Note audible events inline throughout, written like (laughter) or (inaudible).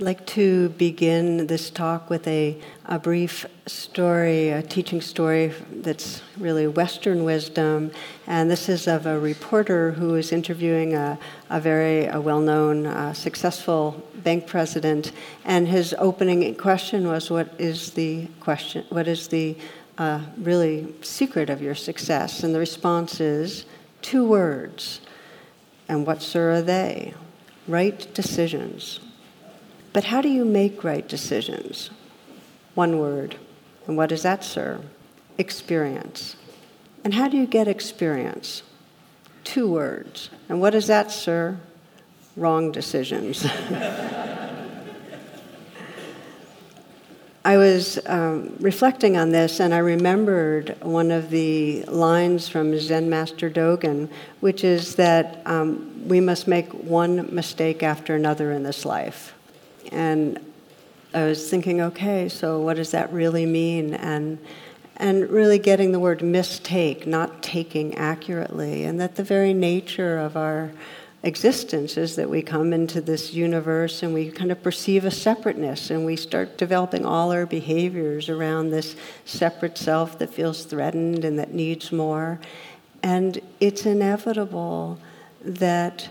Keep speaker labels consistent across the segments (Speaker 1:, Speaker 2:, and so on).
Speaker 1: like to begin this talk with a, a brief story, a teaching story that's really Western wisdom. And this is of a reporter who is interviewing a, a very well known, uh, successful bank president. And his opening question was What is the question? What is the uh, really secret of your success? And the response is two words. And what, sir, are they? Right decisions. But how do you make right decisions? One word. And what is that, sir? Experience. And how do you get experience? Two words. And what is that, sir? Wrong decisions. (laughs) I was um, reflecting on this and I remembered one of the lines from Zen Master Dogen, which is that um, we must make one mistake after another in this life. And I was thinking, okay, so what does that really mean? And and really getting the word mistake, not taking accurately, and that the very nature of our existence is that we come into this universe and we kind of perceive a separateness and we start developing all our behaviors around this separate self that feels threatened and that needs more. And it's inevitable that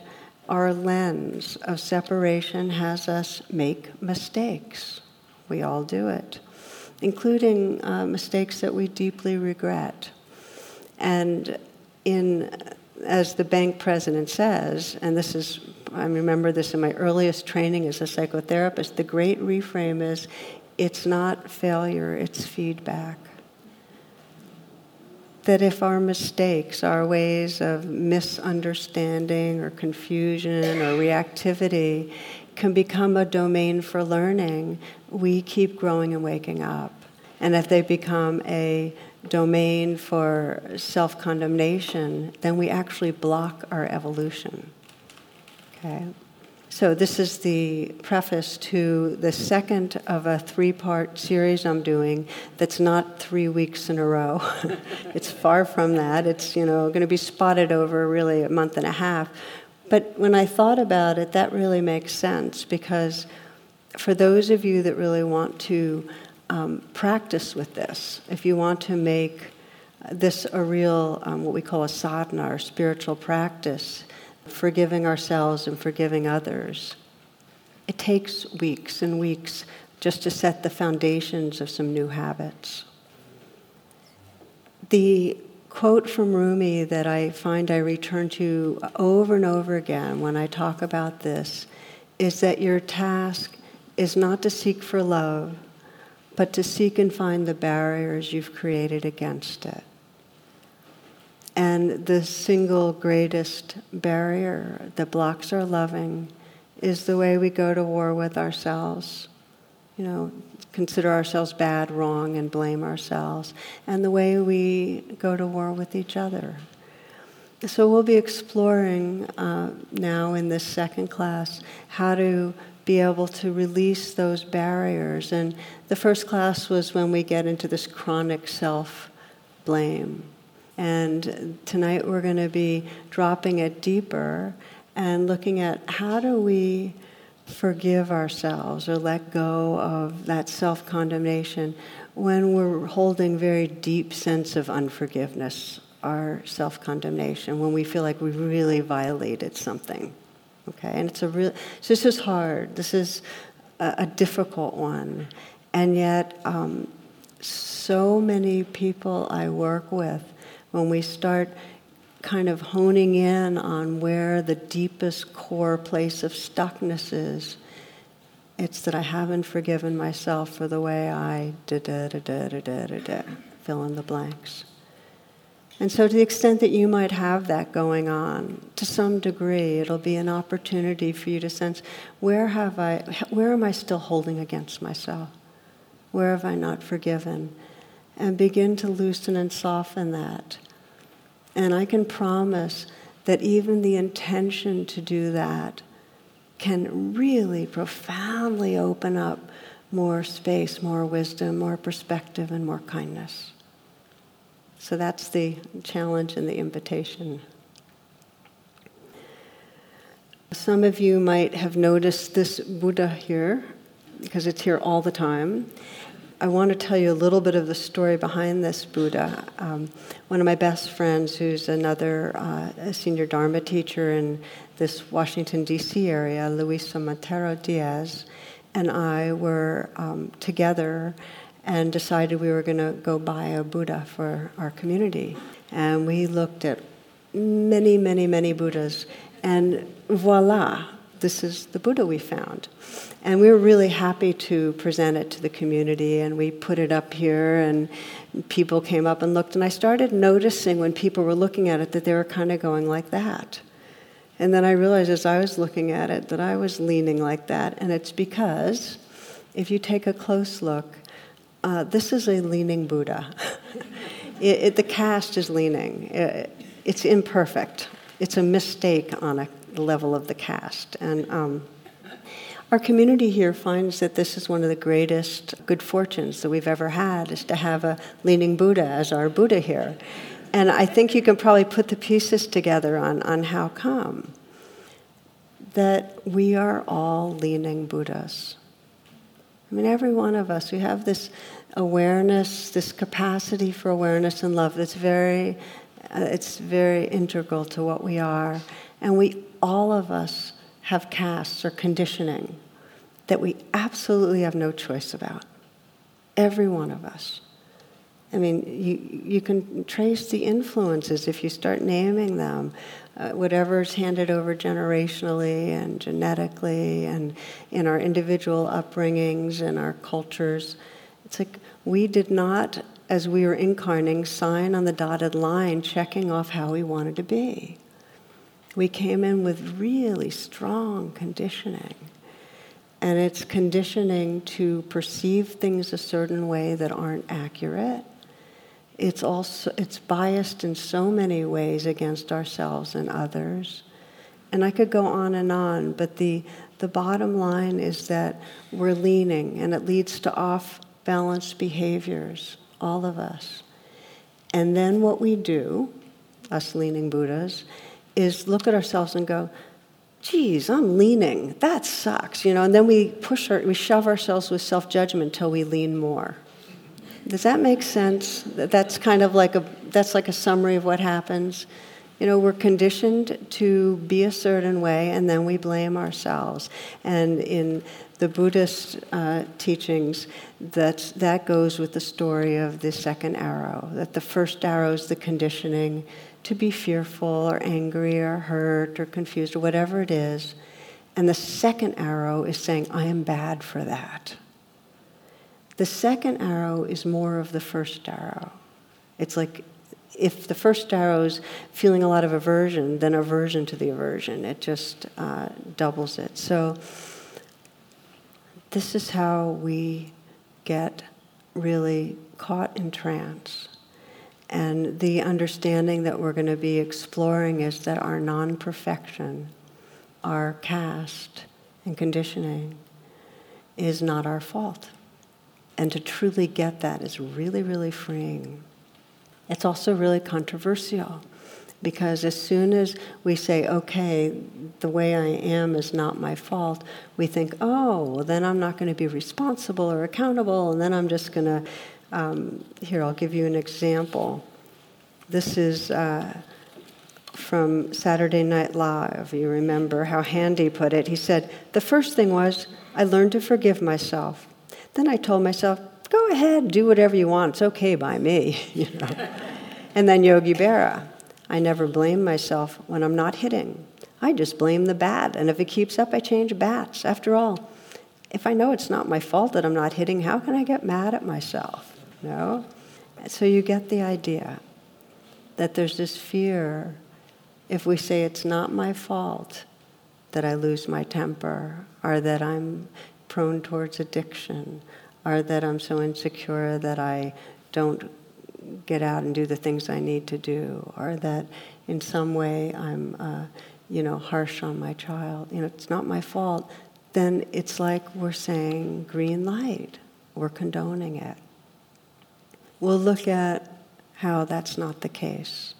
Speaker 1: our lens of separation has us make mistakes. We all do it, including uh, mistakes that we deeply regret. And in, as the bank president says, and this is, I remember this in my earliest training as a psychotherapist, the great reframe is it's not failure, it's feedback that if our mistakes, our ways of misunderstanding or confusion or reactivity can become a domain for learning, we keep growing and waking up. And if they become a domain for self condemnation, then we actually block our evolution. Okay? So, this is the preface to the second of a three part series I'm doing that's not three weeks in a row. (laughs) it's far from that. It's, you know, going to be spotted over really a month and a half. But when I thought about it, that really makes sense because for those of you that really want to um, practice with this, if you want to make this a real, um, what we call a sadhana or spiritual practice, forgiving ourselves and forgiving others. It takes weeks and weeks just to set the foundations of some new habits. The quote from Rumi that I find I return to over and over again when I talk about this is that your task is not to seek for love, but to seek and find the barriers you've created against it. And the single greatest barrier that blocks our loving is the way we go to war with ourselves. You know, consider ourselves bad, wrong, and blame ourselves. And the way we go to war with each other. So we'll be exploring uh, now in this second class how to be able to release those barriers. And the first class was when we get into this chronic self blame and tonight we're going to be dropping it deeper and looking at how do we forgive ourselves or let go of that self condemnation when we're holding very deep sense of unforgiveness our self condemnation when we feel like we really violated something okay? And it's a real so this is hard. This is a, a difficult one. And yet um, so many people i work with when we start kind of honing in on where the deepest core place of stuckness is, it's that I haven't forgiven myself for the way I da da da da da da da da fill in the blanks. And so, to the extent that you might have that going on, to some degree, it'll be an opportunity for you to sense where have I, where am I still holding against myself? Where have I not forgiven? And begin to loosen and soften that. And I can promise that even the intention to do that can really profoundly open up more space, more wisdom, more perspective, and more kindness. So that's the challenge and the invitation. Some of you might have noticed this Buddha here, because it's here all the time. I want to tell you a little bit of the story behind this Buddha. Um, one of my best friends, who's another uh, senior Dharma teacher in this Washington, D.C. area, Luisa Montero Diaz, and I were um, together and decided we were going to go buy a Buddha for our community. And we looked at many, many, many Buddhas, and voila, this is the Buddha we found. And we were really happy to present it to the community, and we put it up here, and people came up and looked. And I started noticing when people were looking at it that they were kind of going like that. And then I realized as I was looking at it that I was leaning like that, and it's because if you take a close look, uh, this is a leaning Buddha. (laughs) it, it, the cast is leaning. It, it's imperfect. It's a mistake on a level of the cast. And um, our community here finds that this is one of the greatest good fortunes that we've ever had, is to have a leaning Buddha as our Buddha here. And I think you can probably put the pieces together on, on how come that we are all leaning Buddhas. I mean, every one of us, we have this awareness, this capacity for awareness and love that's very, uh, it's very integral to what we are. And we, all of us, have casts or conditioning that we absolutely have no choice about. Every one of us. I mean, you, you can trace the influences if you start naming them. Uh, whatever's handed over generationally and genetically and in our individual upbringings and our cultures. It's like we did not, as we were incarnating, sign on the dotted line checking off how we wanted to be. We came in with really strong conditioning. And it's conditioning to perceive things a certain way that aren't accurate. It's also it's biased in so many ways against ourselves and others. And i could go on and on but the the bottom line is that we're leaning and it leads to off balance behaviors all of us. And then what we do us leaning buddhas is look at ourselves and go geez i'm leaning that sucks you know and then we push our, we shove ourselves with self-judgment until we lean more does that make sense? That's kind of like a that's like a summary of what happens. You know, we're conditioned to be a certain way, and then we blame ourselves. And in the Buddhist uh, teachings, that that goes with the story of the second arrow. That the first arrow is the conditioning to be fearful or angry or hurt or confused or whatever it is, and the second arrow is saying, "I am bad for that." The second arrow is more of the first arrow. It's like if the first arrow is feeling a lot of aversion, then aversion to the aversion. It just uh, doubles it. So, this is how we get really caught in trance. And the understanding that we're going to be exploring is that our non perfection, our caste and conditioning, is not our fault. And to truly get that is really, really freeing. It's also really controversial because as soon as we say, okay, the way I am is not my fault, we think, oh, well, then I'm not going to be responsible or accountable, and then I'm just going to. Um, here, I'll give you an example. This is uh, from Saturday Night Live. You remember how Handey put it. He said, The first thing was, I learned to forgive myself. Then I told myself, go ahead, do whatever you want. It's okay by me, (laughs) you know. and then Yogi Berra, I never blame myself when I'm not hitting. I just blame the bat, and if it keeps up, I change bats. After all, if I know it's not my fault that I'm not hitting, how can I get mad at myself? No? So you get the idea that there's this fear if we say it's not my fault that I lose my temper or that I'm prone towards addiction or that I'm so insecure that I don't get out and do the things I need to do, or that in some way I'm, uh, you know, harsh on my child. You know, it's not my fault. Then it's like we're saying green light. We're condoning it. We'll look at how that's not the case.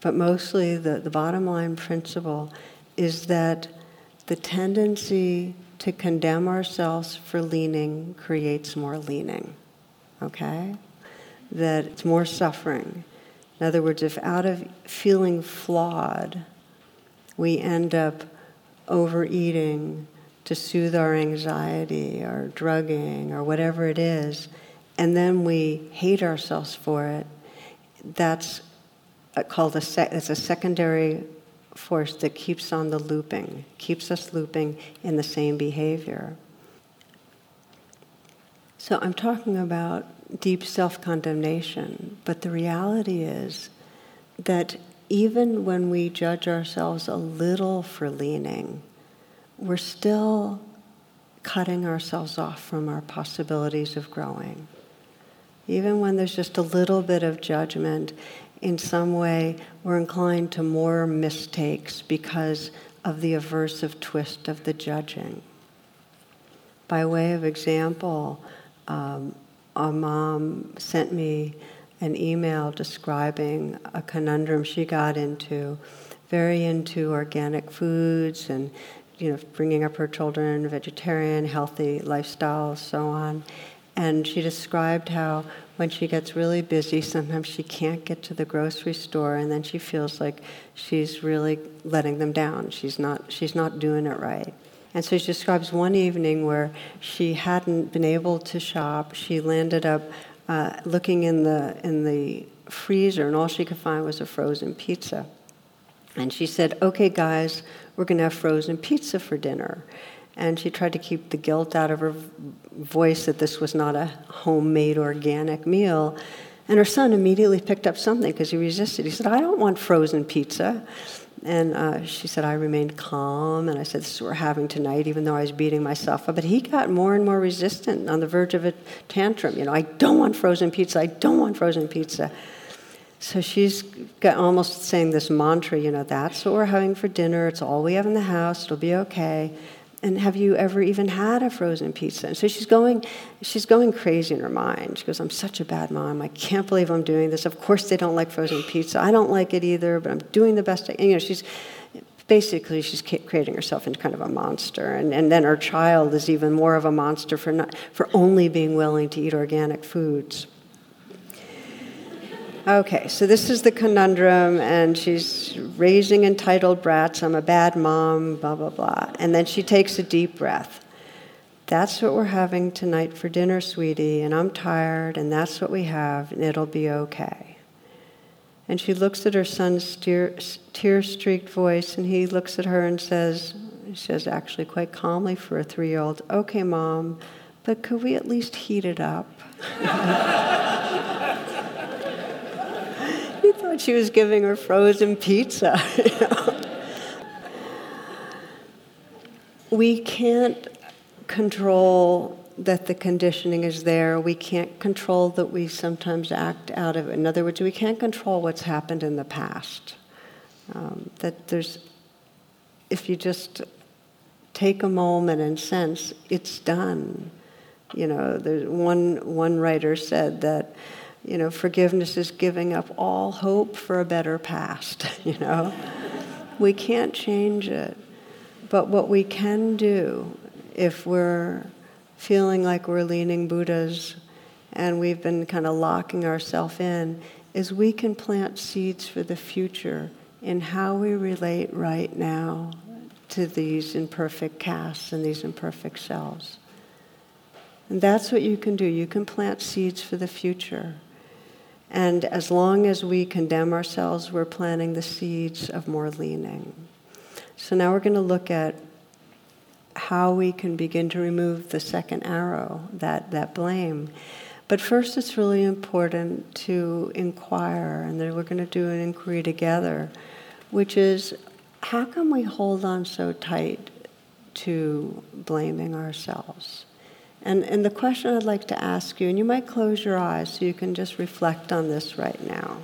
Speaker 1: But mostly the, the bottom line principle is that the tendency to condemn ourselves for leaning creates more leaning. Okay? That it's more suffering. In other words, if out of feeling flawed, we end up overeating to soothe our anxiety or drugging or whatever it is, and then we hate ourselves for it, that's called a, sec- it's a secondary force that keeps on the looping, keeps us looping in the same behavior. So I'm talking about deep self condemnation, but the reality is that even when we judge ourselves a little for leaning, we're still cutting ourselves off from our possibilities of growing. Even when there's just a little bit of judgment, in some way we're inclined to more mistakes because of the aversive twist of the judging. By way of example, um, a mom sent me an email describing a conundrum she got into, very into organic foods and you know bringing up her children vegetarian, healthy lifestyles, so on. And she described how when she gets really busy, sometimes she can't get to the grocery store, and then she feels like she's really letting them down. She's not, she's not doing it right. And so she describes one evening where she hadn't been able to shop. She landed up uh, looking in the, in the freezer, and all she could find was a frozen pizza. And she said, Okay, guys, we're going to have frozen pizza for dinner and she tried to keep the guilt out of her voice that this was not a homemade organic meal. And her son immediately picked up something because he resisted. He said, I don't want frozen pizza. And uh, she said, I remained calm. And I said, This is what we're having tonight, even though I was beating myself up. But he got more and more resistant on the verge of a tantrum. You know, I don't want frozen pizza. I don't want frozen pizza. So she's got almost saying this mantra, you know, that's what we're having for dinner. It's all we have in the house. It'll be okay and have you ever even had a frozen pizza? And so she's going, she's going crazy in her mind. She goes, I'm such a bad mom. I can't believe I'm doing this. Of course they don't like frozen pizza. I don't like it either, but I'm doing the best I can. You know, she's basically she's creating herself into kind of a monster. And, and then her child is even more of a monster for, not, for only being willing to eat organic foods. Okay, so this is the conundrum, and she's raising entitled brats. I'm a bad mom, blah, blah, blah. And then she takes a deep breath. That's what we're having tonight for dinner, sweetie, and I'm tired, and that's what we have, and it'll be okay. And she looks at her son's tear streaked voice, and he looks at her and says, he says actually quite calmly for a three year old, Okay, mom, but could we at least heat it up? (laughs) thought she was giving her frozen pizza. (laughs) You know? we can't control that the conditioning is there. We can't control that we sometimes act out of it. In other words, we can't control what's happened in the past. Um, that there's, if you just take a moment and sense, it's done. You know, there's one, one writer said that you know, forgiveness is giving up all hope for a better past, (laughs) you know. we can't change it. But what we can do if we're feeling like we're leaning Buddhas and we've been kind of locking ourselves in is we can plant seeds for the future in how we relate right now to these imperfect castes and these imperfect selves. And that's what you can do. You can plant seeds for the future. And as long as we condemn ourselves, we're planting the seeds of more leaning. So now we're going to look at how we can begin to remove the second arrow, that, that blame. But first, it's really important to inquire, and then we're going to do an inquiry together, which is how can we hold on so tight to blaming ourselves? And, and the question I'd like to ask you, and you might close your eyes so you can just reflect on this right now.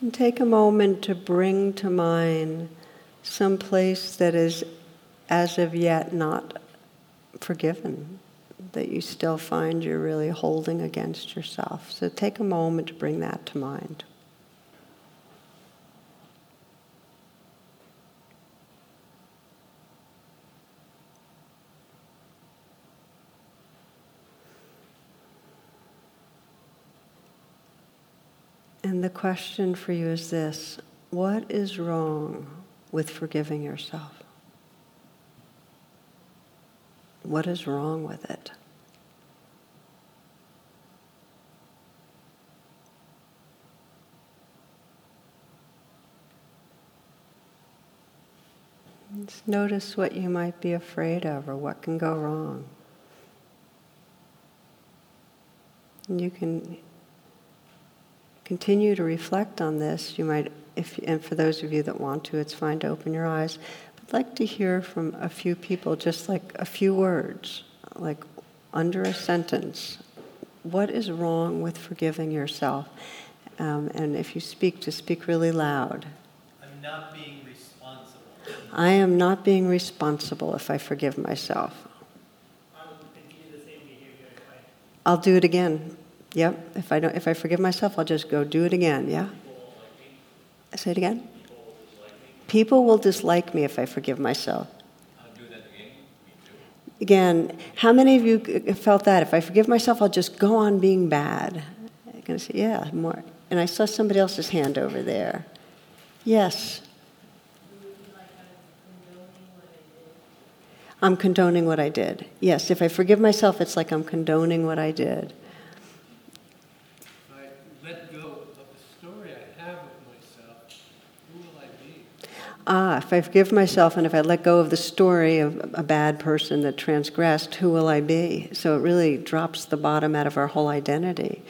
Speaker 1: And take a moment to bring to mind some place that is as of yet not forgiven, that you still find you're really holding against yourself. So take a moment to bring that to mind. And the question for you is this What is wrong with forgiving yourself? What is wrong with it? Just notice what you might be afraid of or what can go wrong. You can continue to reflect on this. You might, if, and for those of you that want to, it's fine to open your eyes. I'd like to hear from a few people, just like a few words, like under a sentence. What is wrong with forgiving yourself? Um, and if you speak, to speak really loud.
Speaker 2: I'm not being responsible.
Speaker 1: I am not being responsible if I forgive myself.
Speaker 2: I will continue the same behavior if I
Speaker 1: I'll do it again. Yep. If I don't, if I forgive myself, I'll just go do it again. Yeah. I Say it again. People will dislike me if I forgive myself.
Speaker 2: Again,
Speaker 1: how many of you felt that? If I forgive myself, I'll just go on being bad. I'm gonna say, yeah, more. And I saw somebody else's hand over there. Yes. I'm condoning what I did. Yes, if I forgive myself, it's like I'm condoning what I did.
Speaker 3: If I let go of the story I have of myself, who will I be?
Speaker 1: Ah, if I forgive myself and if I let go of the story of a bad person that transgressed, who will I be? So it really drops the bottom out of our whole identity.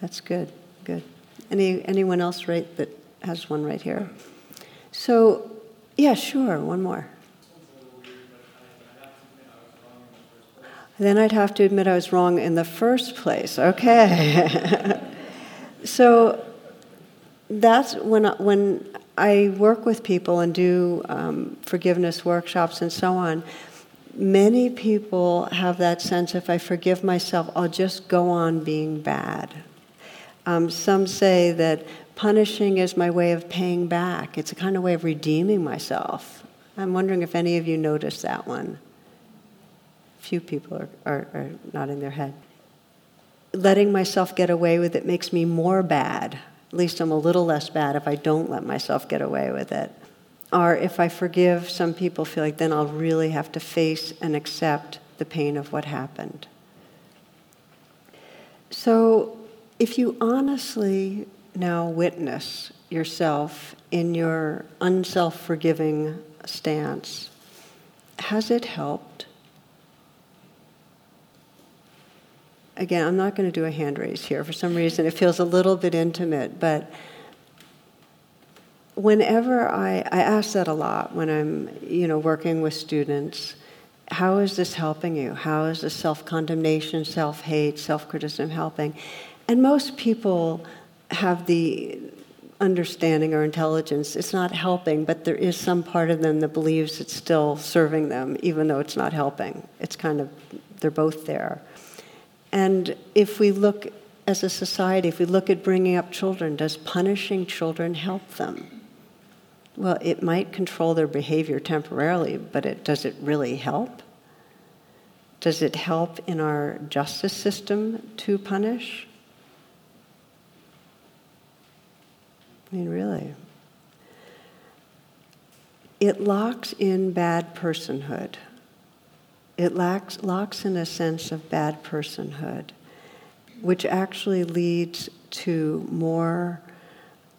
Speaker 1: That's good, good. Any, anyone else right that has one right here? So, yeah, sure, one more. Then I'd have to admit I was wrong in the first place. Okay. (laughs) so that's when I, when I work with people and do um, forgiveness workshops and so on. Many people have that sense if I forgive myself, I'll just go on being bad. Um, some say that punishing is my way of paying back. It's a kind of way of redeeming myself. I'm wondering if any of you noticed that one. Few people are, are, are not in their head. Letting myself get away with it makes me more bad. At least I'm a little less bad if I don't let myself get away with it. Or if I forgive, some people feel like then I'll really have to face and accept the pain of what happened. So, if you honestly now witness yourself in your unself forgiving stance, has it helped? Again, I'm not going to do a hand raise here. For some reason, it feels a little bit intimate, but whenever I, I ask that a lot when I'm, you know, working with students, how is this helping you? How is the self-condemnation, self-hate, self-criticism helping? And most people have the understanding or intelligence. It's not helping, but there is some part of them that believes it's still serving them, even though it's not helping. It's kind of, they're both there. And if we look as a society, if we look at bringing up children, does punishing children help them? Well, it might control their behavior temporarily, but it, does it really help? Does it help in our justice system to punish? I mean, really. It locks in bad personhood. It lacks, locks in a sense of bad personhood, which actually leads to more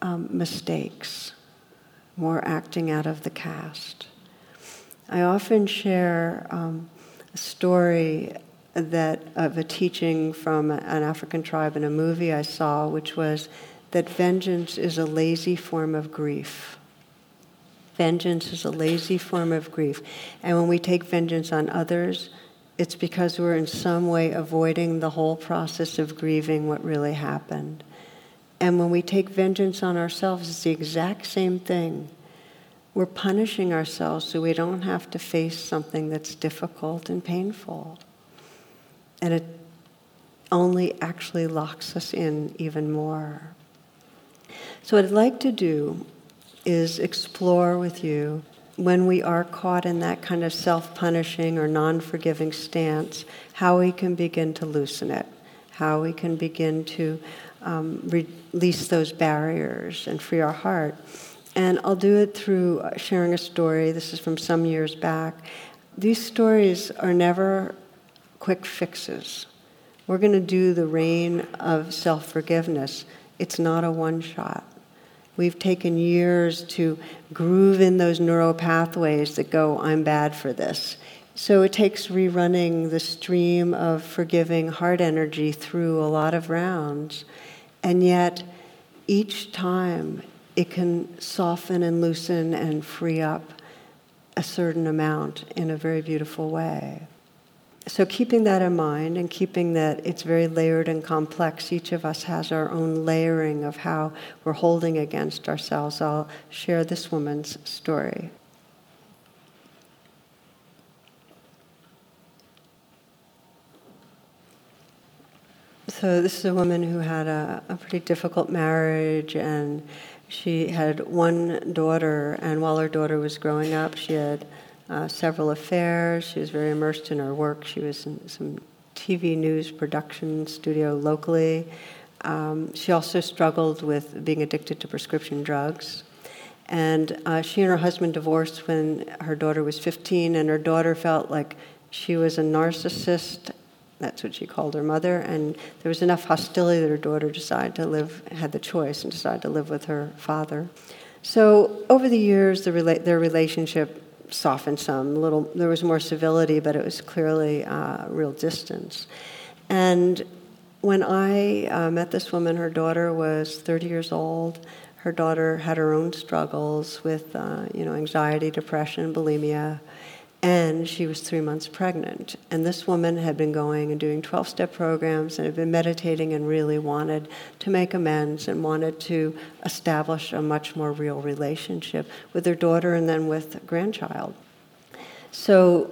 Speaker 1: um, mistakes, more acting out of the cast. I often share um, a story that of a teaching from an African tribe in a movie I saw, which was that vengeance is a lazy form of grief. Vengeance is a lazy form of grief. And when we take vengeance on others, it's because we're in some way avoiding the whole process of grieving what really happened. And when we take vengeance on ourselves, it's the exact same thing. We're punishing ourselves so we don't have to face something that's difficult and painful. And it only actually locks us in even more. So, what I'd like to do is explore with you when we are caught in that kind of self punishing or non forgiving stance, how we can begin to loosen it, how we can begin to um, release those barriers and free our heart. And I'll do it through sharing a story. This is from some years back. These stories are never quick fixes. We're going to do the RAIN of self forgiveness. It's not a one shot. We've taken years to groove in those neural pathways that go, I'm bad for this. So it takes rerunning the stream of forgiving heart energy through a lot of rounds. And yet, each time it can soften and loosen and free up a certain amount in a very beautiful way so keeping that in mind and keeping that it's very layered and complex, each of us has our own layering of how we're holding against ourselves. I'll share this woman's story. So this is a woman who had a, a pretty difficult marriage and she had one daughter and while her daughter was growing up she had uh, several affairs. She was very immersed in her work. She was in some TV news production studio locally. Um, she also struggled with being addicted to prescription drugs. And uh, she and her husband divorced when her daughter was 15, and her daughter felt like she was a narcissist. That's what she called her mother. And there was enough hostility that her daughter decided to live, had the choice, and decided to live with her father. So over the years, the rela- their relationship softened some. Little, there was more civility, but it was clearly uh, real distance. And when I uh, met this woman, her daughter was 30 years old. Her daughter had her own struggles with, uh, you know, anxiety, depression, bulimia, and she was three months pregnant. And this woman had been going and doing 12 step programs and had been meditating and really wanted to make amends and wanted to establish a much more real relationship with her daughter and then with grandchild. So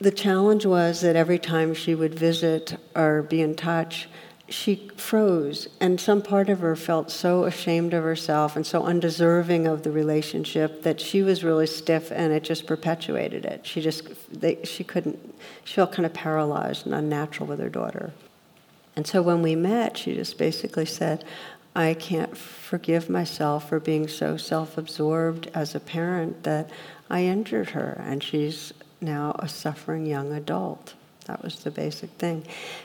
Speaker 1: the challenge was that every time she would visit or be in touch, she froze, and some part of her felt so ashamed of herself and so undeserving of the relationship that she was really stiff, and it just perpetuated it. She just, they, she couldn't, she felt kind of paralyzed and unnatural with her daughter. And so when we met, she just basically said, I can't forgive myself for being so self absorbed as a parent that I injured her, and she's now a suffering young adult. That was the basic thing.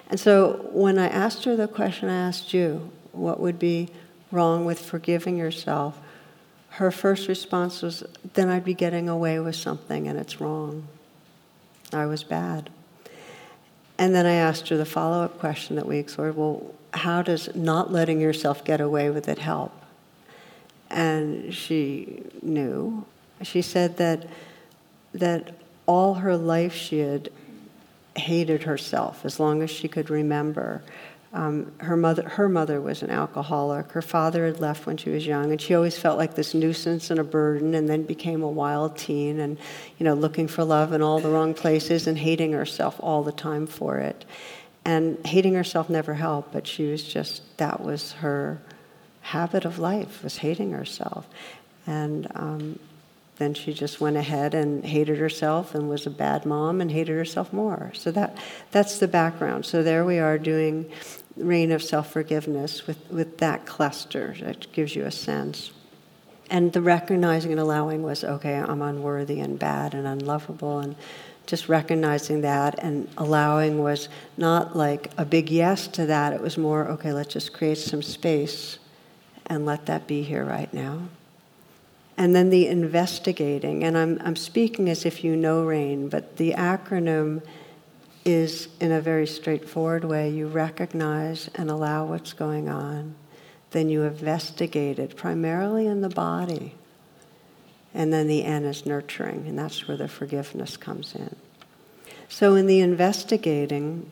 Speaker 1: And so when I asked her the question I asked you, what would be wrong with forgiving yourself? Her first response was, then I'd be getting away with something and it's wrong. I was bad. And then I asked her the follow up question that we explored well, how does not letting yourself get away with it help? And she knew. She said that, that all her life she had hated herself as long as she could remember. Um, her mother, her mother was an alcoholic. Her father had left when she was young, and she always felt like this nuisance and a burden. And then became a wild teen, and you know, looking for love in all the wrong places and hating herself all the time for it. And hating herself never helped, but she was just that was her habit of life was hating herself. And um, then she just went ahead and hated herself and was a bad mom and hated herself more. So that that's the background. So there we are doing RAIN of self-forgiveness with, with that cluster. That gives you a sense. And the recognizing and allowing was okay, I'm unworthy and bad and unlovable and just recognizing that and allowing was not like a big yes to that. It was more, okay, let's just create some space and let that be here right now. And then the investigating, and I'm, I'm speaking as if you know RAIN, but the acronym is in a very straightforward way you recognize and allow what's going on. Then you investigate it, primarily in the body. And then the N is nurturing, and that's where the forgiveness comes in. So in the investigating,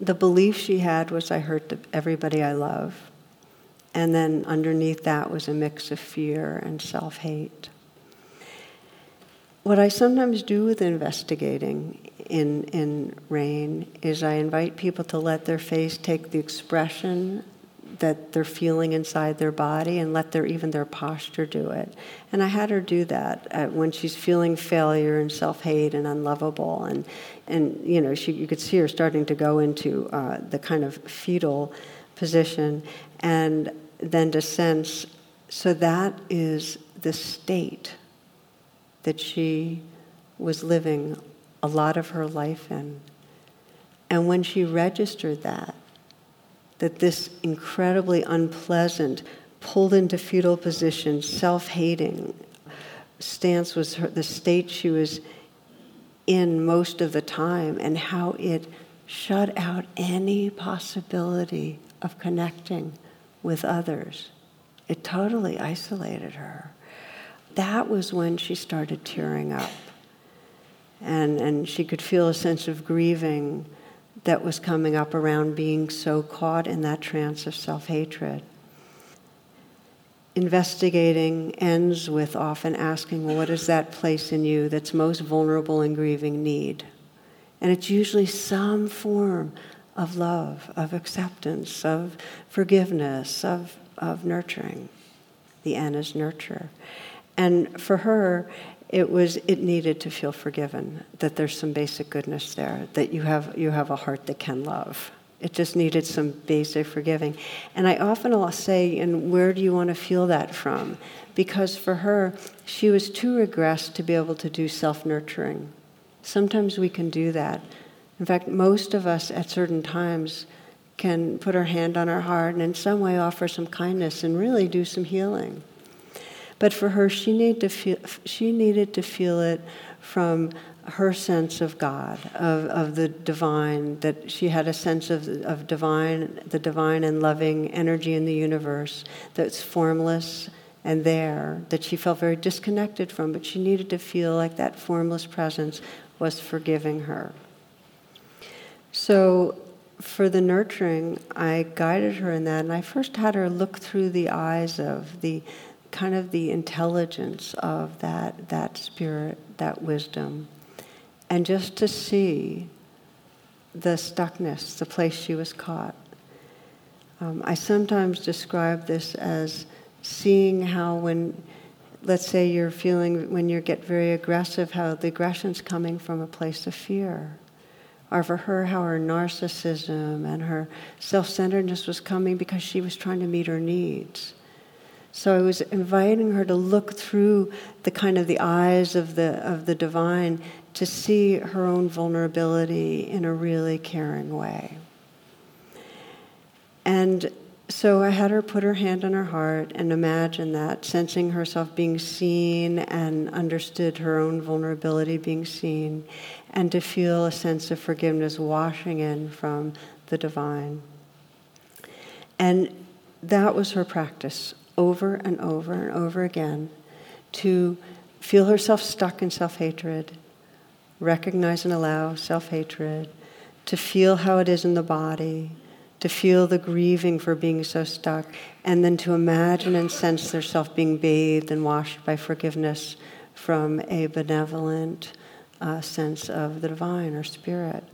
Speaker 1: the belief she had was I hurt everybody I love. And then underneath that was a mix of fear and self hate. What I sometimes do with investigating in, in RAIN is I invite people to let their face take the expression that they're feeling inside their body and let their even their posture do it. And I had her do that when she's feeling failure and self-hate and unlovable and and you know she you could see her starting to go into uh, the kind of fetal position and then to sense so that is the state that she was living a lot of her life in. And when she registered that, that this incredibly unpleasant, pulled into fetal position, self hating stance was her, the state she was in most of the time, and how it shut out any possibility of connecting with others. It totally isolated her. That was when she started tearing up. And, and she could feel a sense of grieving that was coming up around being so caught in that trance of self hatred. Investigating ends with often asking, well, what is that place in you that's most vulnerable and grieving need? And it's usually some form of love, of acceptance, of forgiveness, of, of nurturing. The N is nurture. And for her, it was it needed to feel forgiven that there's some basic goodness there that you have you have a heart that can love it just needed some basic forgiving and i often will say and where do you want to feel that from because for her she was too regressed to be able to do self-nurturing sometimes we can do that in fact most of us at certain times can put our hand on our heart and in some way offer some kindness and really do some healing but for her, she needed to feel, she needed to feel it from her sense of God, of, of the divine, that she had a sense of, of divine, the divine and loving energy in the universe that's formless and there, that she felt very disconnected from, but she needed to feel like that formless presence was forgiving her. So for the nurturing, I guided her in that, and I first had her look through the eyes of the kind of the intelligence of that, that spirit, that wisdom, and just to see the stuckness, the place she was caught. Um, I sometimes describe this as seeing how when, let's say you're feeling, when you get very aggressive, how the aggression's coming from a place of fear. Or for her, how her narcissism and her self centeredness was coming because she was trying to meet her needs. So I was inviting her to look through the kind of the eyes of the of the divine to see her own vulnerability in a really caring way. And so I had her put her hand on her heart and imagine that, sensing herself being seen and understood her own vulnerability being seen, and to feel a sense of forgiveness washing in from the divine. And that was her practice over and over and over again to feel herself stuck in self hatred, recognize and allow self hatred, to feel how it is in the body, to feel the grieving for being so stuck, and then to imagine and sense their self being bathed and washed by forgiveness from a benevolent uh, sense of the divine or spirit.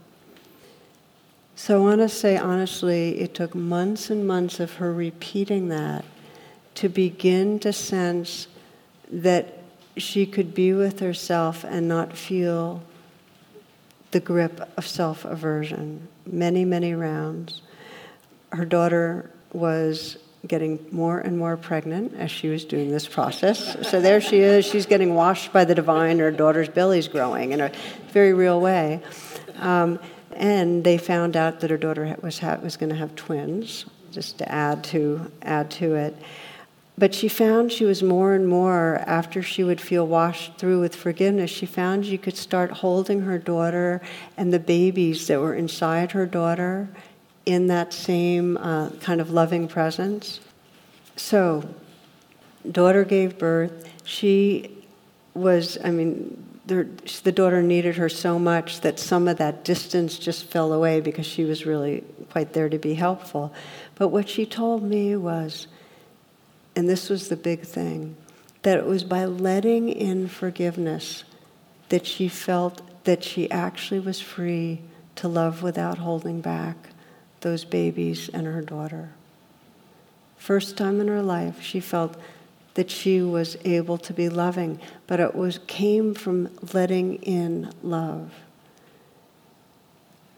Speaker 1: So I want to say honestly, it took months and months of her repeating that to begin to sense that she could be with herself and not feel the grip of self aversion. Many, many rounds. Her daughter was getting more and more pregnant as she was doing this process. So there she is, she's getting washed by the divine, her daughter's belly's growing in a very real way. Um, and they found out that her daughter was, ha- was going to have twins, just to add to, add to it. But she found she was more and more, after she would feel washed through with forgiveness, she found she could start holding her daughter and the babies that were inside her daughter in that same uh, kind of loving presence. So, daughter gave birth. she was, I mean, the, the daughter needed her so much that some of that distance just fell away because she was really quite there to be helpful. But what she told me was, and this was the big thing, that it was by letting in forgiveness that she felt that she actually was free to love without holding back those babies and her daughter. First time in her life, she felt that she was able to be loving, but it was came from letting in love.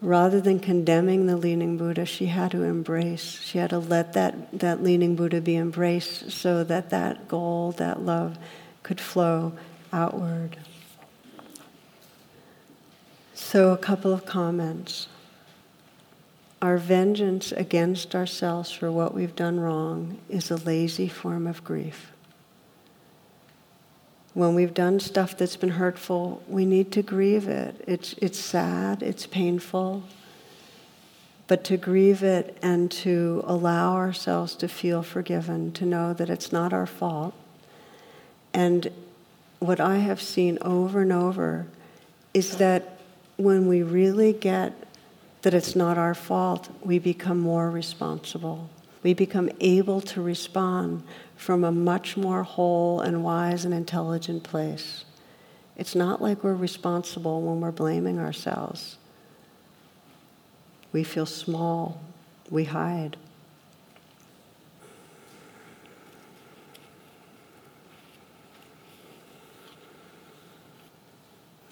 Speaker 1: Rather than condemning the leaning Buddha, she had to embrace. She had to let that, that leaning Buddha be embraced so that that goal, that love, could flow outward. So, a couple of comments. Our vengeance against ourselves for what we've done wrong is a lazy form of grief. When we've done stuff that's been hurtful, we need to grieve it. It's, it's sad, it's painful, but to grieve it and to allow ourselves to feel forgiven, to know that it's not our fault. And what I have seen over and over is that when we really get that it's not our fault, we become more responsible. We become able to respond from a much more whole and wise and intelligent place. It's not like we're responsible when we're blaming ourselves. We feel small, we hide.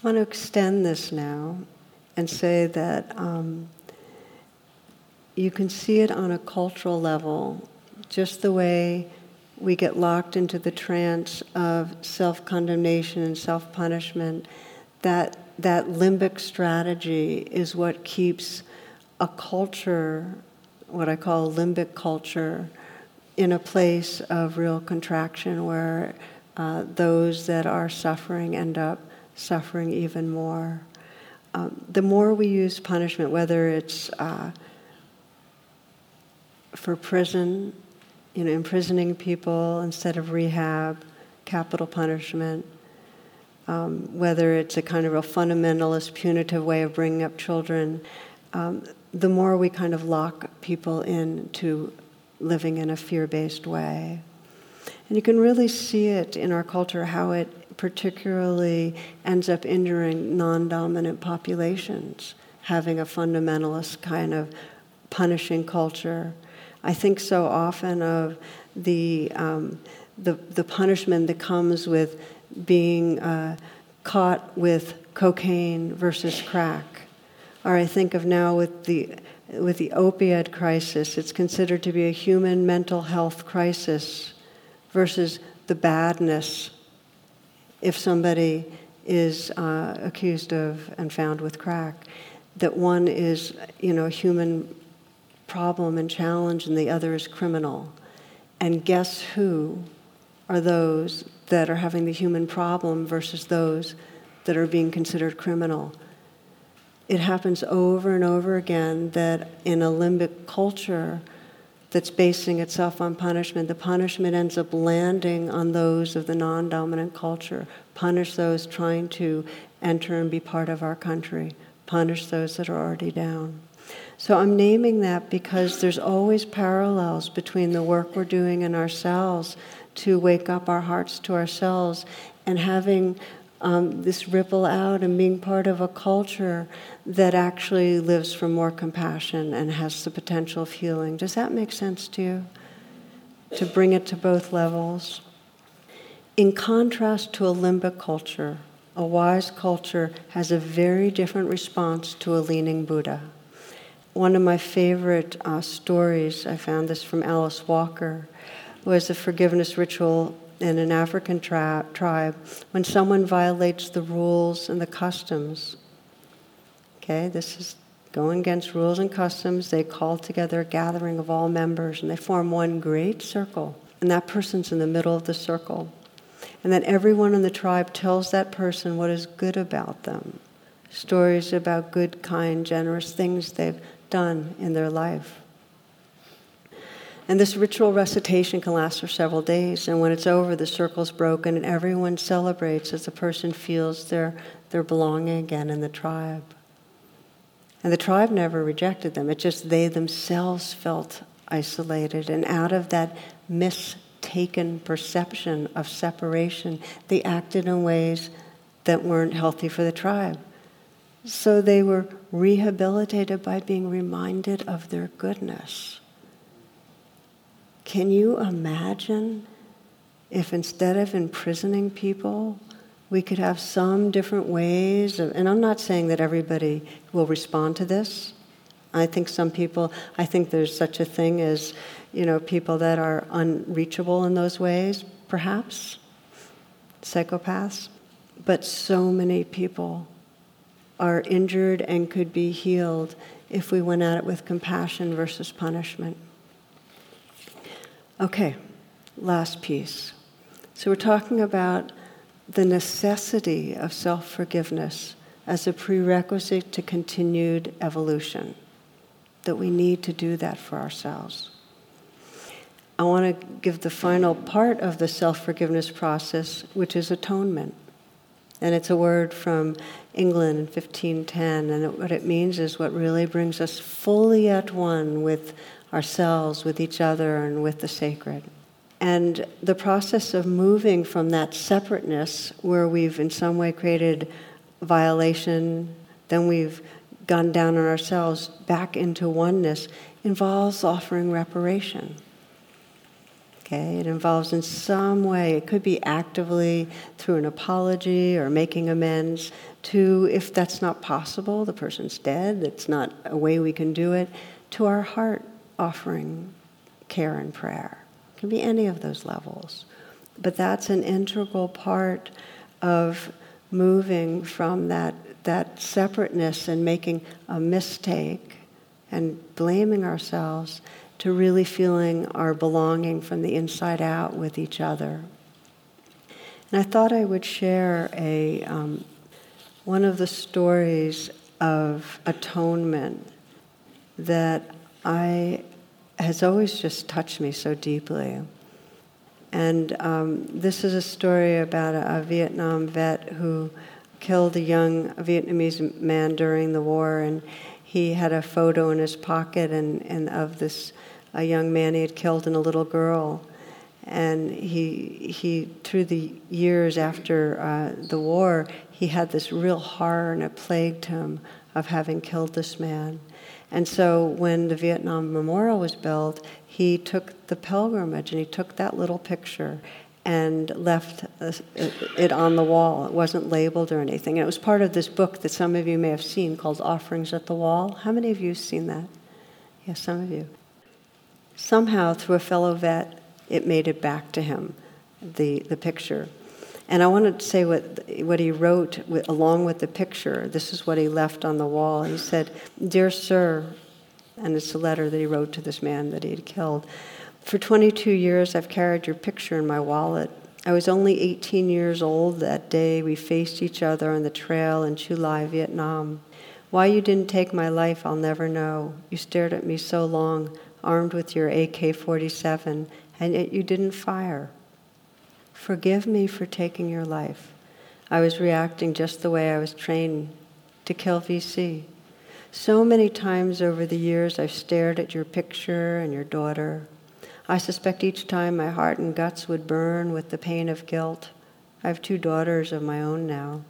Speaker 1: I want to extend this now and say that um, you can see it on a cultural level, just the way we get locked into the trance of self condemnation and self punishment. That, that limbic strategy is what keeps a culture, what I call limbic culture, in a place of real contraction where uh, those that are suffering end up suffering even more. Um, the more we use punishment, whether it's uh, for prison, you know, imprisoning people instead of rehab, capital punishment, um, whether it's a kind of a fundamentalist, punitive way of bringing up children, um, the more we kind of lock people into living in a fear based way. And you can really see it in our culture how it particularly ends up injuring non dominant populations, having a fundamentalist kind of punishing culture. I think so often of the, um, the, the punishment that comes with being uh, caught with cocaine versus crack. Or I think of now with the, with the opioid crisis, it's considered to be a human mental health crisis versus the badness if somebody is uh, accused of and found with crack, that one is, you know, a human problem and challenge and the other is criminal. And guess who are those that are having the human problem versus those that are being considered criminal? It happens over and over again that in a limbic culture, that's basing itself on punishment, the punishment ends up landing on those of the non dominant culture. Punish those trying to enter and be part of our country, punish those that are already down. So I'm naming that because there's always parallels between the work we're doing in ourselves to wake up our hearts to ourselves and having um, this ripple out and being part of a culture that actually lives for more compassion and has the potential of healing. Does that make sense to you? To bring it to both levels. In contrast to a limbic culture, a wise culture has a very different response to a leaning Buddha. One of my favorite uh, stories, I found this from Alice Walker, was a forgiveness ritual in an African tri- tribe when someone violates the rules and the customs. Okay, this is going against rules and customs. They call together a gathering of all members and they form one great circle. And that person's in the middle of the circle. And then everyone in the tribe tells that person what is good about them stories about good, kind, generous things they've done in their life. And this ritual recitation can last for several days. And when it's over, the circle's broken and everyone celebrates as the person feels their, their belonging again in the tribe. And the tribe never rejected them, it's just they themselves felt isolated. And out of that mistaken perception of separation, they acted in ways that weren't healthy for the tribe. So they were rehabilitated by being reminded of their goodness. Can you imagine if instead of imprisoning people, we could have some different ways of, and I'm not saying that everybody will respond to this. I think some people, I think there's such a thing as, you know, people that are unreachable in those ways, perhaps, psychopaths. But so many people are injured and could be healed if we went at it with compassion versus punishment. Okay, last piece. So we're talking about the necessity of self forgiveness as a prerequisite to continued evolution, that we need to do that for ourselves. I want to give the final part of the self forgiveness process, which is atonement. And it's a word from England in 1510, and it, what it means is what really brings us fully at one with ourselves, with each other, and with the sacred. And the process of moving from that separateness, where we've in some way created violation, then we've gone down on ourselves, back into oneness, involves offering reparation. Okay, it involves in some way, it could be actively through an apology or making amends, to if that's not possible, the person's dead, it's not a way we can do it, to our heart offering care and prayer. It can be any of those levels. But that's an integral part of moving from that, that separateness and making a mistake and blaming ourselves to really feeling our belonging from the inside out with each other. And I thought I would share a, um, one of the stories of atonement that I has always just touched me so deeply. And um, this is a story about a, a, Vietnam vet who killed a young Vietnamese man during the war, and he had a photo in his pocket and, and of this a young man he had killed and a little girl. And he, he through the years after uh, the war, he had this real horror and it plagued him of having killed this man. And so when the Vietnam Memorial was built, he took the pilgrimage and he took that little picture and left it on the wall. It wasn't labeled or anything. And it was part of this book that some of you may have seen called Offerings at the Wall. How many of you have seen that? Yes, some of you somehow through a fellow vet, it made it back to him, the, the picture. And I wanted to say what, what he wrote with, along with the picture. This is what he left on the wall. He said, Dear Sir, and it's a letter that he wrote to this man that he had killed. For 22 years, I've carried your picture in my wallet. I was only 18 years old that day we faced each other on the trail in Chu Lai, Vietnam. Why you didn't take my life, I'll never know. You stared at me so long armed with your AK 47, and yet you didn't fire. Forgive me for taking your life. I was reacting just the way I was trained to kill VC. So many times over the years, I've stared at your picture and your daughter. I suspect each time my heart and guts would burn with the pain of guilt. I have two daughters of my own now.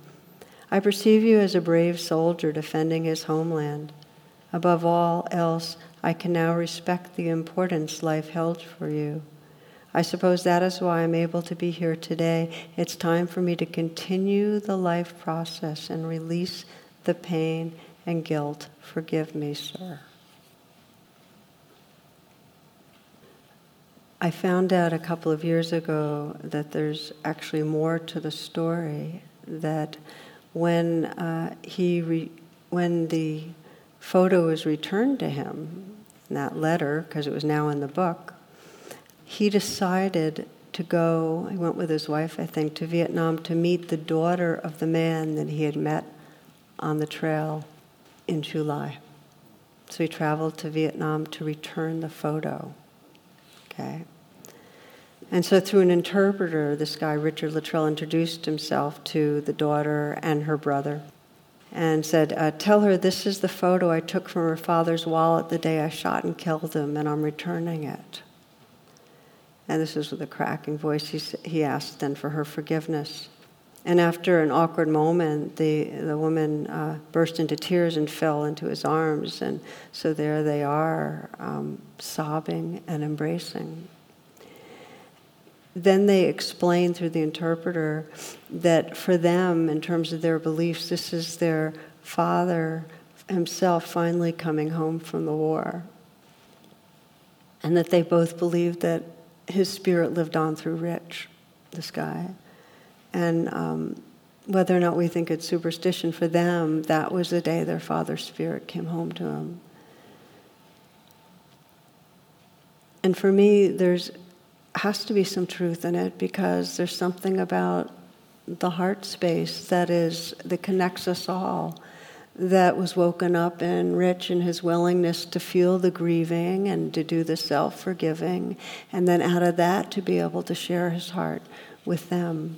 Speaker 1: I perceive you as a brave soldier defending his homeland. Above all else, I can now respect the importance life held for you. I suppose that is why I'm able to be here today. It's time for me to continue the life process and release the pain and guilt. Forgive me, sir. I found out a couple of years ago that there's actually more to the story. That when uh, he, re- when the photo was returned to him, that letter, because it was now in the book, he decided to go, he went with his wife, I think, to Vietnam to meet the daughter of the man that he had met on the trail in Chu Lai. So he traveled to Vietnam to return the photo. Okay? And so, through an interpreter, this guy, Richard Luttrell, introduced himself to the daughter and her brother and said, uh, Tell her this is the photo I took from her father's wallet the day I shot and killed him, and I'm returning it. And this is with a cracking voice. He, he asked then for her forgiveness. And after an awkward moment, the, the woman uh, burst into tears and fell into his arms. And so there they are, um, sobbing and embracing. Then they explain through the interpreter that for them, in terms of their beliefs, this is their father himself finally coming home from the war. And that they both believe that his spirit lived on through Rich, this guy. And um, whether or not we think it's superstition, for them, that was the day their father's spirit came home to him. And for me, there's has to be some truth in it because there's something about the heart space that is that connects us all that was woken up in Rich in his willingness to feel the grieving and to do the self forgiving, and then out of that to be able to share his heart with them.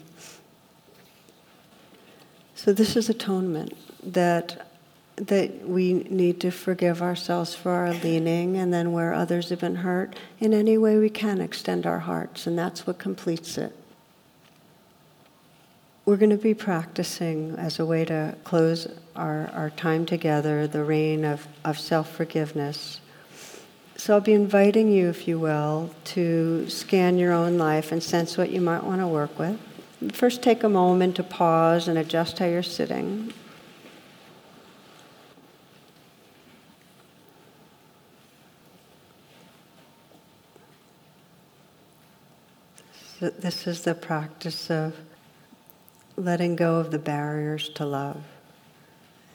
Speaker 1: So, this is atonement that that we need to forgive ourselves for our leaning, and then where others have been hurt, in any way we can extend our hearts, and that's what completes it. We're going to be practicing as a way to close our, our time together the RAIN of, of self forgiveness. So I'll be inviting you, if you will, to scan your own life and sense what you might want to work with. First, take a moment to pause and adjust how you're sitting. This is the practice of letting go of the barriers to love.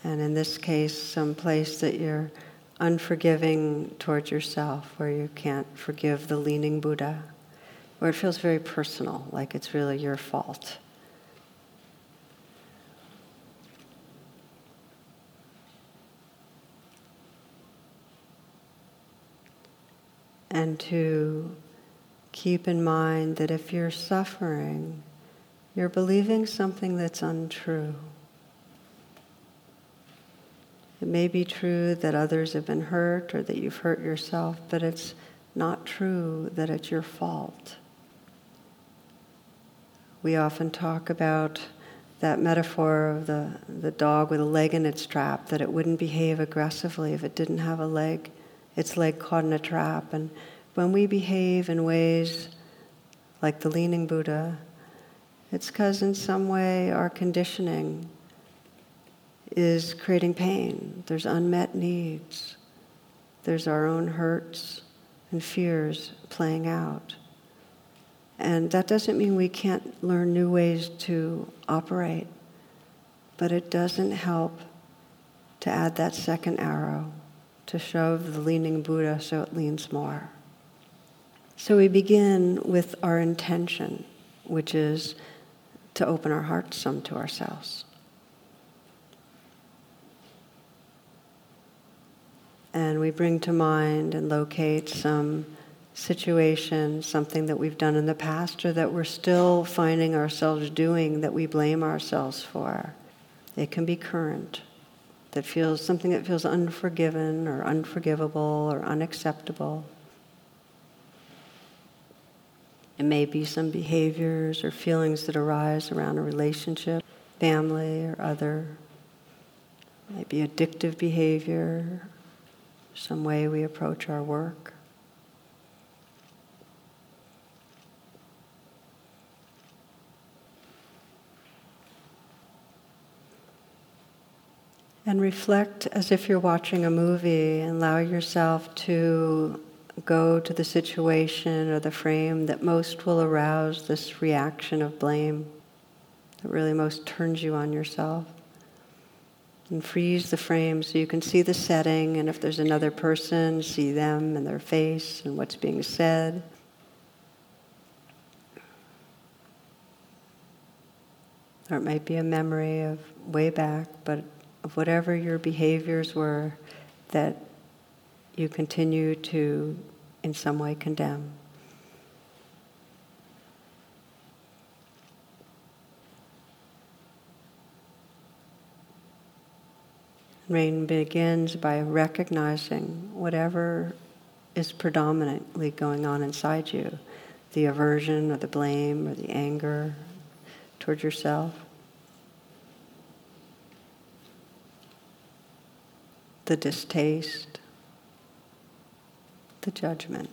Speaker 1: And in this case, some place that you're unforgiving towards yourself, where you can't forgive the leaning Buddha, where it feels very personal, like it's really your fault. And to keep in mind that if you're suffering, you're believing something that's untrue. It may be true that others have been hurt or that you've hurt yourself, but it's not true that it's your fault. We often talk about that metaphor of the, the dog with a leg in its trap, that it wouldn't behave aggressively if it didn't have a leg, its leg caught in a trap. And when we behave in ways like the leaning Buddha, it's because in some way our conditioning is creating pain. There's unmet needs. There's our own hurts and fears playing out. And that doesn't mean we can't learn new ways to operate, but it doesn't help to add that second arrow to shove the leaning Buddha so it leans more. So we begin with our intention, which is to open our hearts some to ourselves. And we bring to mind and locate some situation, something that we've done in the past or that we're still finding ourselves doing that we blame ourselves for. It can be current, that feels something that feels unforgiven or unforgivable or unacceptable. It may be some behaviors or feelings that arise around a relationship, family or other. Maybe addictive behavior, some way we approach our work. And reflect as if you're watching a movie and allow yourself to go to the situation or the frame that most will arouse this reaction of blame, that really most turns you on yourself. And freeze the frame so you can see the setting, and if there's another person, see them and their face and what's being said. Or it might be a memory of way back, but of whatever your behaviors were that you continue to, in some way, condemn. RAIN begins by recognizing whatever is predominantly going on inside you the aversion or the blame or the anger towards yourself. The distaste the judgment.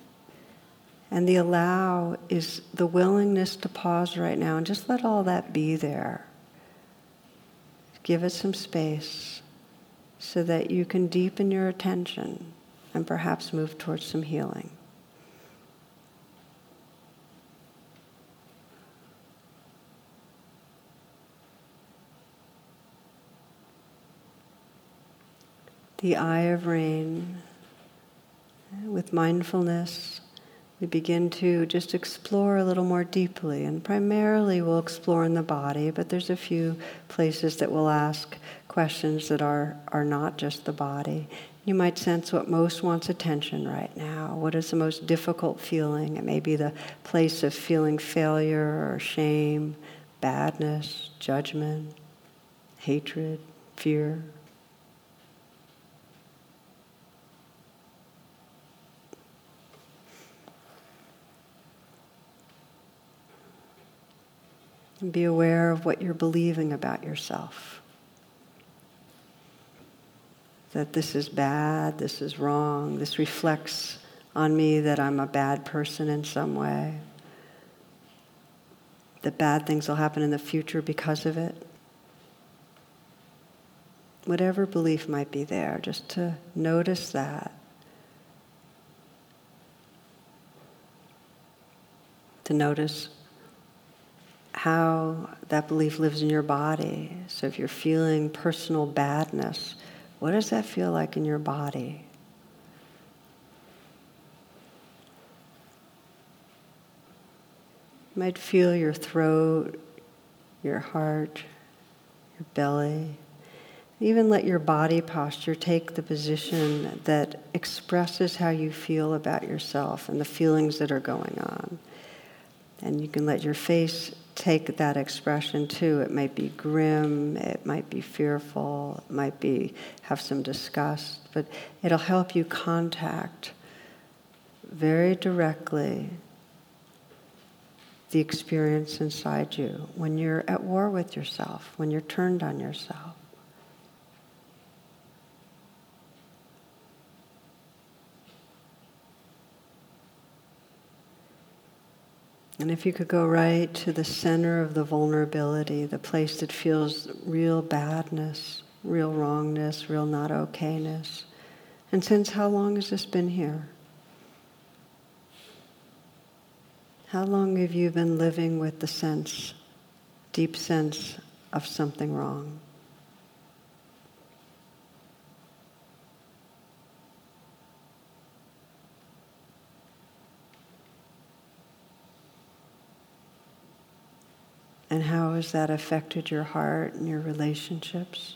Speaker 1: And the allow is the willingness to pause right now and just let all that be there. Give it some space so that you can deepen your attention and perhaps move towards some healing. The I of RAIN, with mindfulness, we begin to just explore a little more deeply. And primarily we'll explore in the body, but there's a few places that we'll ask questions that are, are not just the body. You might sense what most wants attention right now. What is the most difficult feeling? It may be the place of feeling failure or shame, badness, judgment, hatred, fear. Be aware of what you're believing about yourself. That this is bad, this is wrong, this reflects on me that I'm a bad person in some way. That bad things will happen in the future because of it. Whatever belief might be there, just to notice that. To notice how that belief lives in your body. So if you're feeling personal badness, what does that feel like in your body? You might feel your throat, your heart, your belly. Even let your body posture take the position that expresses how you feel about yourself and the feelings that are going on. And you can let your face take that expression too. It might be grim, it might be fearful, it might be have some disgust, but it'll help you contact very directly the experience inside you when you're at war with yourself, when you're turned on yourself. And if you could go right to the center of the vulnerability, the place that feels real badness, real wrongness, real not okayness. And since how long has this been here? How long have you been living with the sense, deep sense of something wrong? And how has that affected your heart and your relationships?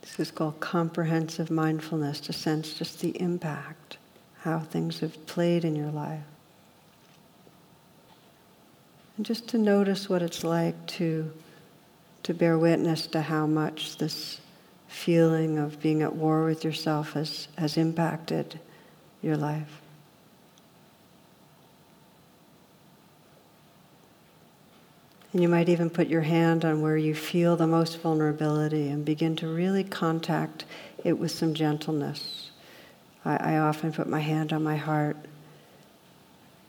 Speaker 1: This is called comprehensive mindfulness to sense just the impact, how things have played in your life. And just to notice what it's like to, to bear witness to how much this feeling of being at war with yourself has, has impacted your life. And you might even put your hand on where you feel the most vulnerability and begin to really contact it with some gentleness. I, I often put my hand on my heart.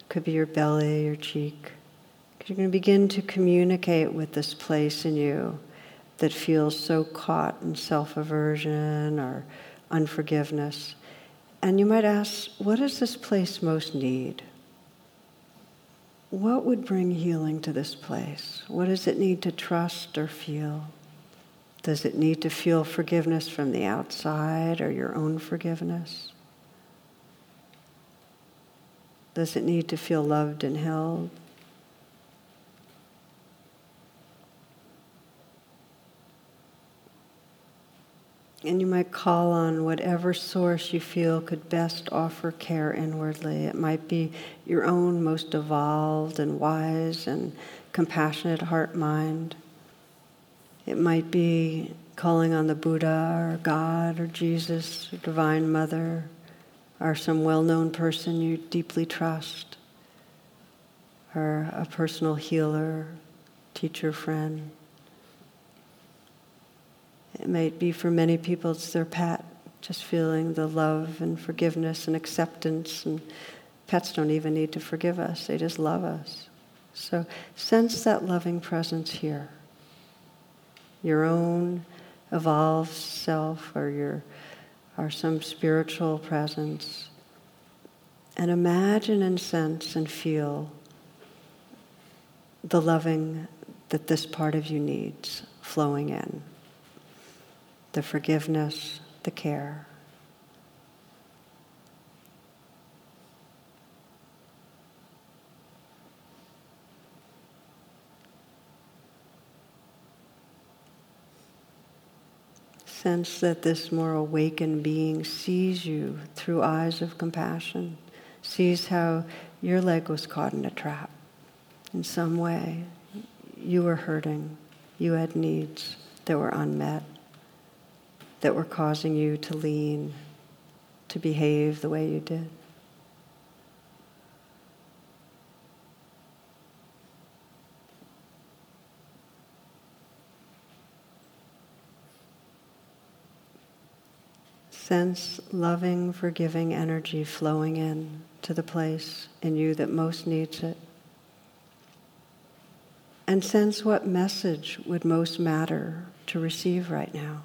Speaker 1: Could be your belly, your cheek. You're going to begin to communicate with this place in you that feels so caught in self aversion or unforgiveness. And you might ask, what does this place most need? What would bring healing to this place? What does it need to trust or feel? Does it need to feel forgiveness from the outside or your own forgiveness? Does it need to feel loved and held? And you might call on whatever source you feel could best offer care inwardly. It might be your own most evolved and wise and compassionate heart mind. It might be calling on the Buddha or God or Jesus or Divine Mother or some well known person you deeply trust or a personal healer, teacher, friend. It might be for many people, it's their pet, just feeling the love and forgiveness and acceptance. And pets don't even need to forgive us, they just love us. So sense that loving presence here. Your own evolved self or your or some spiritual presence. And imagine and sense and feel the loving that this part of you needs flowing in the forgiveness, the care. Sense that this more awakened being sees you through eyes of compassion, sees how your leg was caught in a trap in some way. You were hurting, you had needs that were unmet that were causing you to lean, to behave the way you did. Sense loving, forgiving energy flowing in to the place in you that most needs it. And sense what message would most matter to receive right now.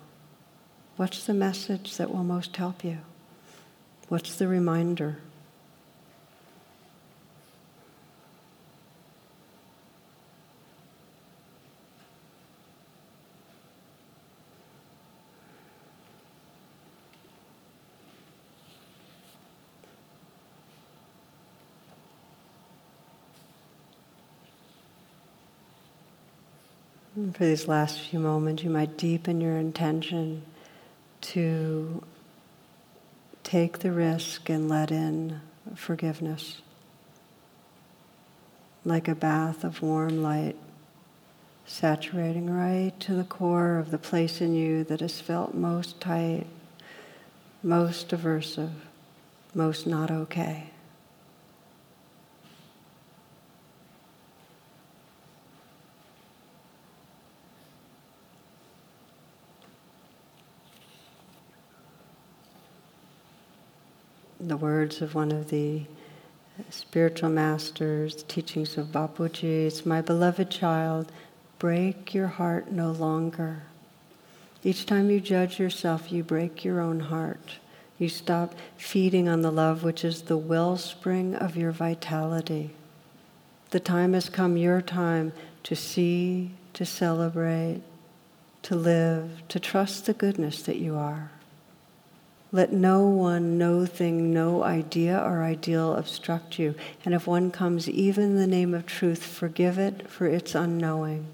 Speaker 1: What's the message that will most help you? What's the reminder? For these last few moments, you might deepen your intention to take the risk and let in forgiveness. Like a bath of warm light, saturating right to the core of the place in you that has felt most tight, most aversive, most not okay. Words of one of the spiritual masters, teachings of Bapuji, it's my beloved child, break your heart no longer. Each time you judge yourself, you break your own heart. You stop feeding on the love which is the wellspring of your vitality. The time has come, your time, to see, to celebrate, to live, to trust the goodness that you are. Let no one, no thing, no idea or ideal obstruct you. And if one comes even the name of truth, forgive it for its unknowing.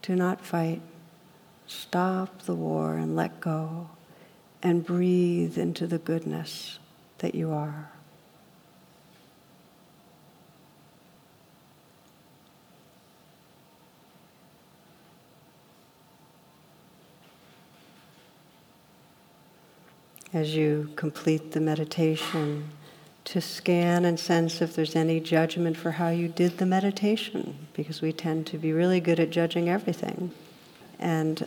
Speaker 1: Do not fight. Stop the war and let go and breathe into the goodness that you are. As you complete the meditation to scan and sense if there's any judgment for how you did the meditation, because we tend to be really good at judging everything. And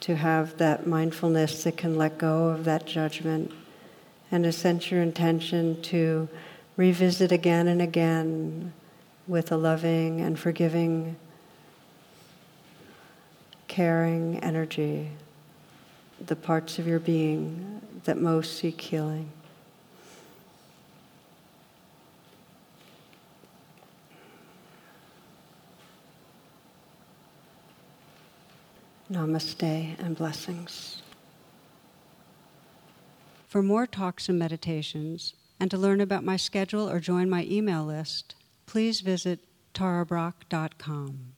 Speaker 1: to have that mindfulness that can let go of that judgment and to sense your intention to revisit again and again with a loving and forgiving, caring energy the parts of your being that most seek healing. Namaste and blessings. For more talks and meditations, and to learn about my schedule or join my email list, please visit tarabrach.com.